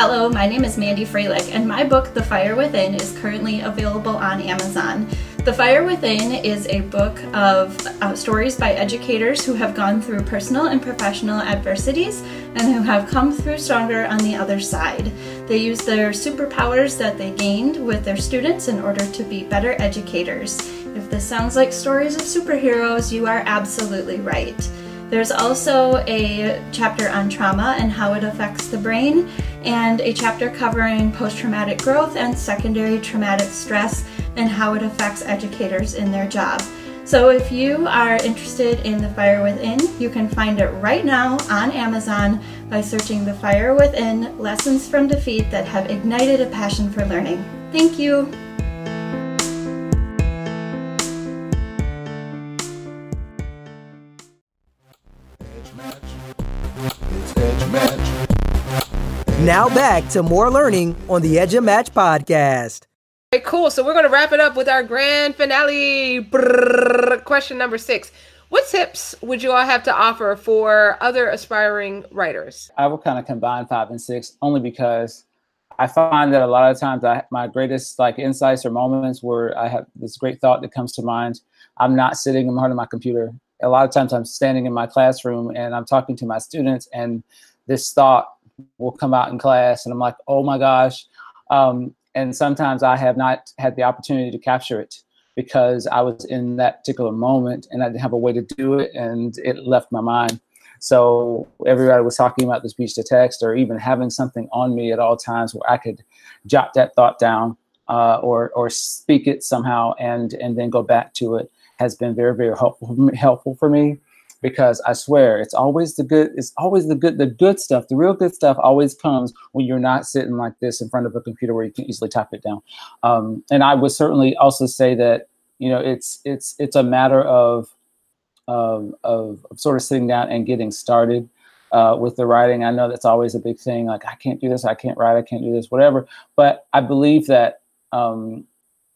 Hello, my name is Mandy Froehlich, and my book, The Fire Within, is currently available on Amazon. The Fire Within is a book of uh, stories by educators who have gone through personal and professional adversities and who have come through stronger on the other side. They use their superpowers that they gained with their students in order to be better educators. If this sounds like stories of superheroes, you are absolutely right. There's also a chapter on trauma and how it affects the brain, and a chapter covering post traumatic growth and secondary traumatic stress and how it affects educators in their job. So, if you are interested in The Fire Within, you can find it right now on Amazon by searching The Fire Within Lessons from Defeat that have ignited a passion for learning. Thank you. Now back to more learning on the EduMatch podcast. Okay, cool. So we're going to wrap it up with our grand finale. Brrr, question number six. What tips would you all have to offer for other aspiring writers? I will kind of combine five and six only because I find that a lot of times I, my greatest like insights or moments where I have this great thought that comes to mind. I'm not sitting in front of my computer. A lot of times I'm standing in my classroom and I'm talking to my students and this thought will come out in class and I'm like, oh my gosh. Um, and sometimes I have not had the opportunity to capture it because I was in that particular moment and I didn't have a way to do it and it left my mind. So everybody was talking about the speech to text or even having something on me at all times where I could jot that thought down uh, or or speak it somehow and and then go back to it has been very very helpful helpful for me because I swear it's always the good it's always the good the good stuff the real good stuff always comes when you're not sitting like this in front of a computer where you can easily type it down um, and I would certainly also say that you know it's it's it's a matter of of, of, of sort of sitting down and getting started uh, with the writing. I know that's always a big thing. Like I can't do this, I can't write, I can't do this, whatever. But I believe that um,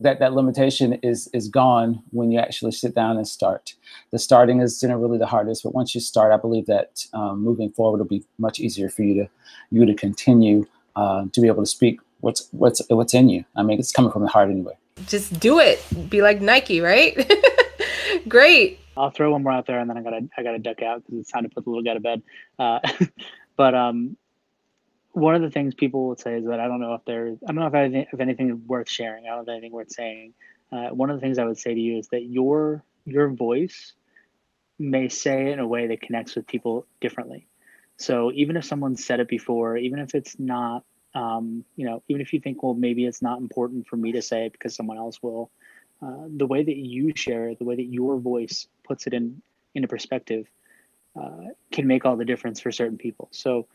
that that limitation is is gone when you actually sit down and start. The starting is generally the hardest, but once you start, I believe that um, moving forward will be much easier for you to you to continue uh, to be able to speak what's what's what's in you. I mean, it's coming from the heart anyway. Just do it. Be like Nike, right? Great. I'll throw one more out there, and then I gotta I gotta duck out because it's time to put the little guy to bed. Uh, but um, one of the things people will say is that I don't know if there's I don't know if anything if anything worth sharing. I don't have anything worth saying. Uh, one of the things I would say to you is that your your voice may say it in a way that connects with people differently. So even if someone said it before, even if it's not, um, you know, even if you think, well, maybe it's not important for me to say it because someone else will, uh, the way that you share it, the way that your voice puts it in into perspective, uh, can make all the difference for certain people. So,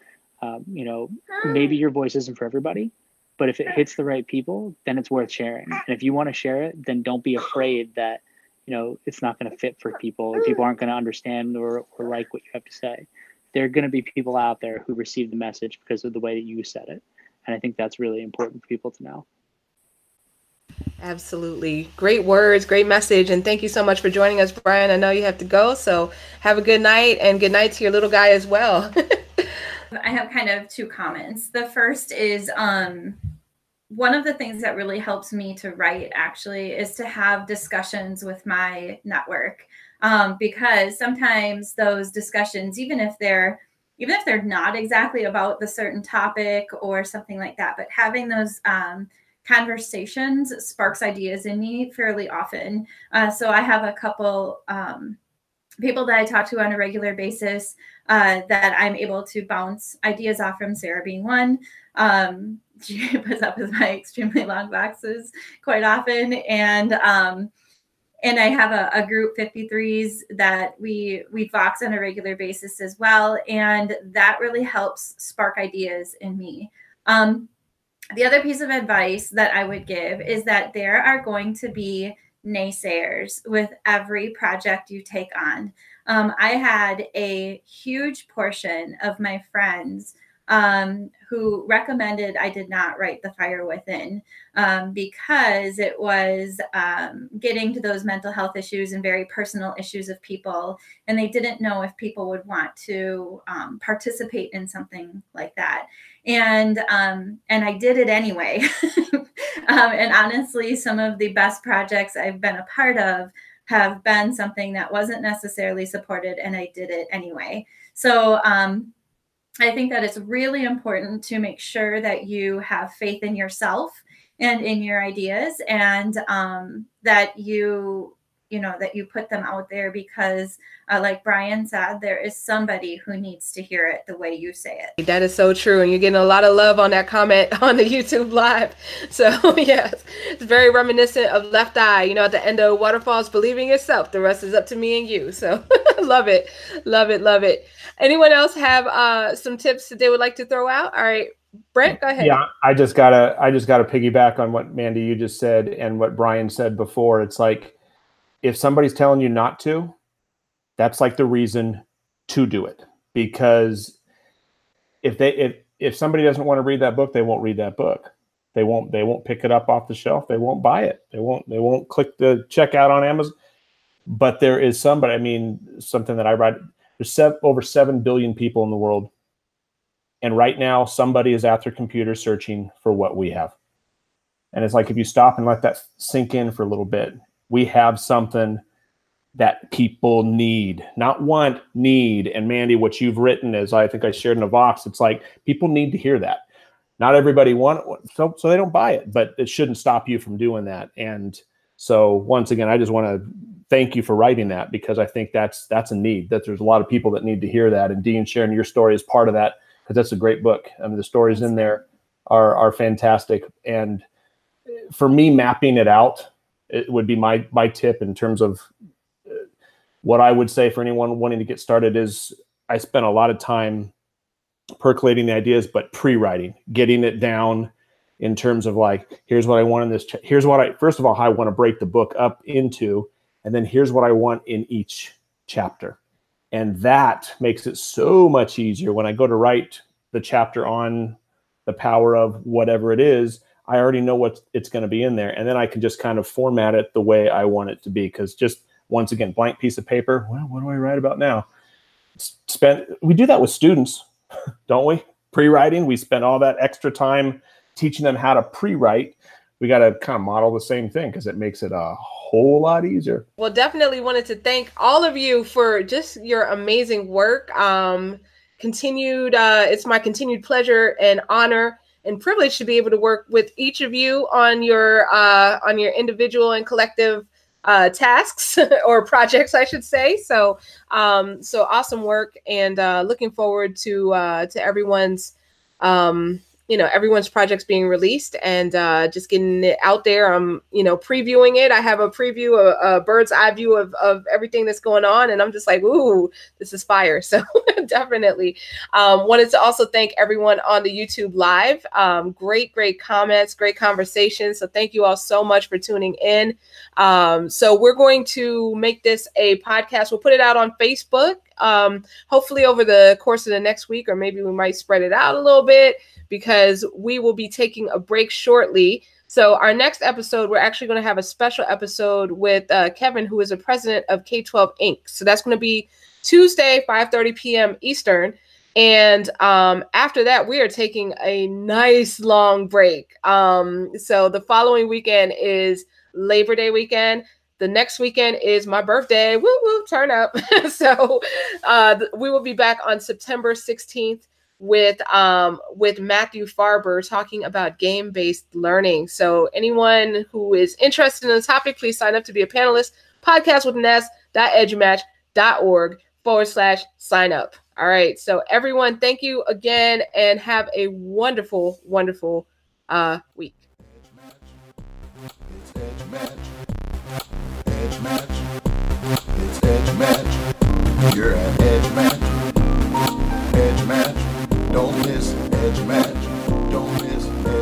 um, you know, maybe your voice isn't for everybody, but if it hits the right people, then it's worth sharing. And if you want to share it, then don't be afraid that you know it's not going to fit for people or people aren't going to understand or, or like what you have to say. There are going to be people out there who receive the message because of the way that you said it, and I think that's really important for people to know. Absolutely. Great words, great message. And thank you so much for joining us, Brian. I know you have to go. So have a good night and good night to your little guy as well. I have kind of two comments. The first is um, one of the things that really helps me to write actually is to have discussions with my network um, because sometimes those discussions, even if they're even if they're not exactly about the certain topic or something like that, but having those um, conversations sparks ideas in me fairly often. Uh, so I have a couple um, people that I talk to on a regular basis uh, that I'm able to bounce ideas off from. Sarah being one. Um, she puts up with my extremely long boxes quite often, and um, and I have a, a, group 53s that we we vox on a regular basis as well, and that really helps spark ideas in me. Um, the other piece of advice that I would give is that there are going to be naysayers with every project you take on. Um, I had a huge portion of my friends um, who recommended I did not write The Fire Within um, because it was um, getting to those mental health issues and very personal issues of people. And they didn't know if people would want to um, participate in something like that. And um, and I did it anyway. Um, and honestly, some of the best projects I've been a part of have been something that wasn't necessarily supported, and I did it anyway. So um, I think that it's really important to make sure that you have faith in yourself and in your ideas and um, that you you know that you put them out there because uh, like brian said there is somebody who needs to hear it the way you say it. That is so true and you're getting a lot of love on that comment on the youtube live. So yes it's very reminiscent of left eye you know at the end of waterfalls believing yourself. The rest is up to me and you. So love it love it love it. Anyone else have uh, some tips that they would like to throw out? All right Brent, go ahead. Yeah, I just gotta I just gotta piggyback on what Mandy you just said and what Brian said before. It's like if somebody's telling you not to, that's like the reason to do it because if they if if somebody doesn't want to read that book, they won't read that book. They won't they won't pick it up off the shelf. They won't buy it. They won't they won't click the checkout on Amazon. But there is somebody. I mean, something that I write. There's seven, over seven billion people in the world, and right now somebody is at their computer searching for what we have. And it's like if you stop and let that sink in for a little bit, we have something that people need, not want, need. And Mandy, what you've written is, I think I shared in a Vox, it's like people need to hear that. Not everybody want so, so they don't buy it, but it shouldn't stop you from doing that. And so once again, I just want to thank you for writing that because I think that's that's a need. That there's a lot of people that need to hear that. And Dean sharing your story is part of that because that's a great book. I mean, the stories in there are are fantastic. And for me, mapping it out, it would be my my tip in terms of uh, what I would say for anyone wanting to get started is I spent a lot of time percolating the ideas, but pre-writing, getting it down in terms of like, here's what I want in this. Ch- here's what I first of all, I want to break the book up into, and then here's what I want in each chapter, and that makes it so much easier when I go to write the chapter on the power of whatever it is. I already know what it's going to be in there, and then I can just kind of format it the way I want it to be. Because just once again, blank piece of paper. Well, what do I write about now? Spend we do that with students, don't we? Pre-writing, we spend all that extra time teaching them how to pre-write. We got to kind of model the same thing because it makes it a whole lot easier. Well, definitely wanted to thank all of you for just your amazing work. Um, continued, uh, it's my continued pleasure and honor and privileged to be able to work with each of you on your uh, on your individual and collective uh, tasks or projects, I should say. So, um, so awesome work, and uh, looking forward to uh, to everyone's um, you know everyone's projects being released and uh, just getting it out there. I'm you know previewing it. I have a preview, a, a, bird's eye view of of everything that's going on, and I'm just like, ooh, this is fire. So definitely um, wanted to also thank everyone on the YouTube live. Um, great, great comments, great conversation. So thank you all so much for tuning in. Um, so we're going to make this a podcast. We'll put it out on Facebook. Um, hopefully over the course of the next week, or maybe we might spread it out a little bit because we will be taking a break shortly. So our next episode, we're actually going to have a special episode with uh, Kevin, who is the president of K12 Inc. So that's going to be Tuesday, 5:30 p.m. Eastern. And um, after that, we are taking a nice long break. Um, so the following weekend is Labor Day weekend. The next weekend is my birthday. Woo woo, turn up. so uh, we will be back on September 16th with um with Matthew Farber talking about game-based learning. So anyone who is interested in the topic, please sign up to be a panelist. Podcast with nest.edumatch.org forward slash sign up. All right. So everyone, thank you again and have a wonderful, wonderful uh week. It's Edge Match. Edge Match edge match. It's EduMatch. You're an EduMatch. Edge match. Don't miss EduMatch. Don't miss edge.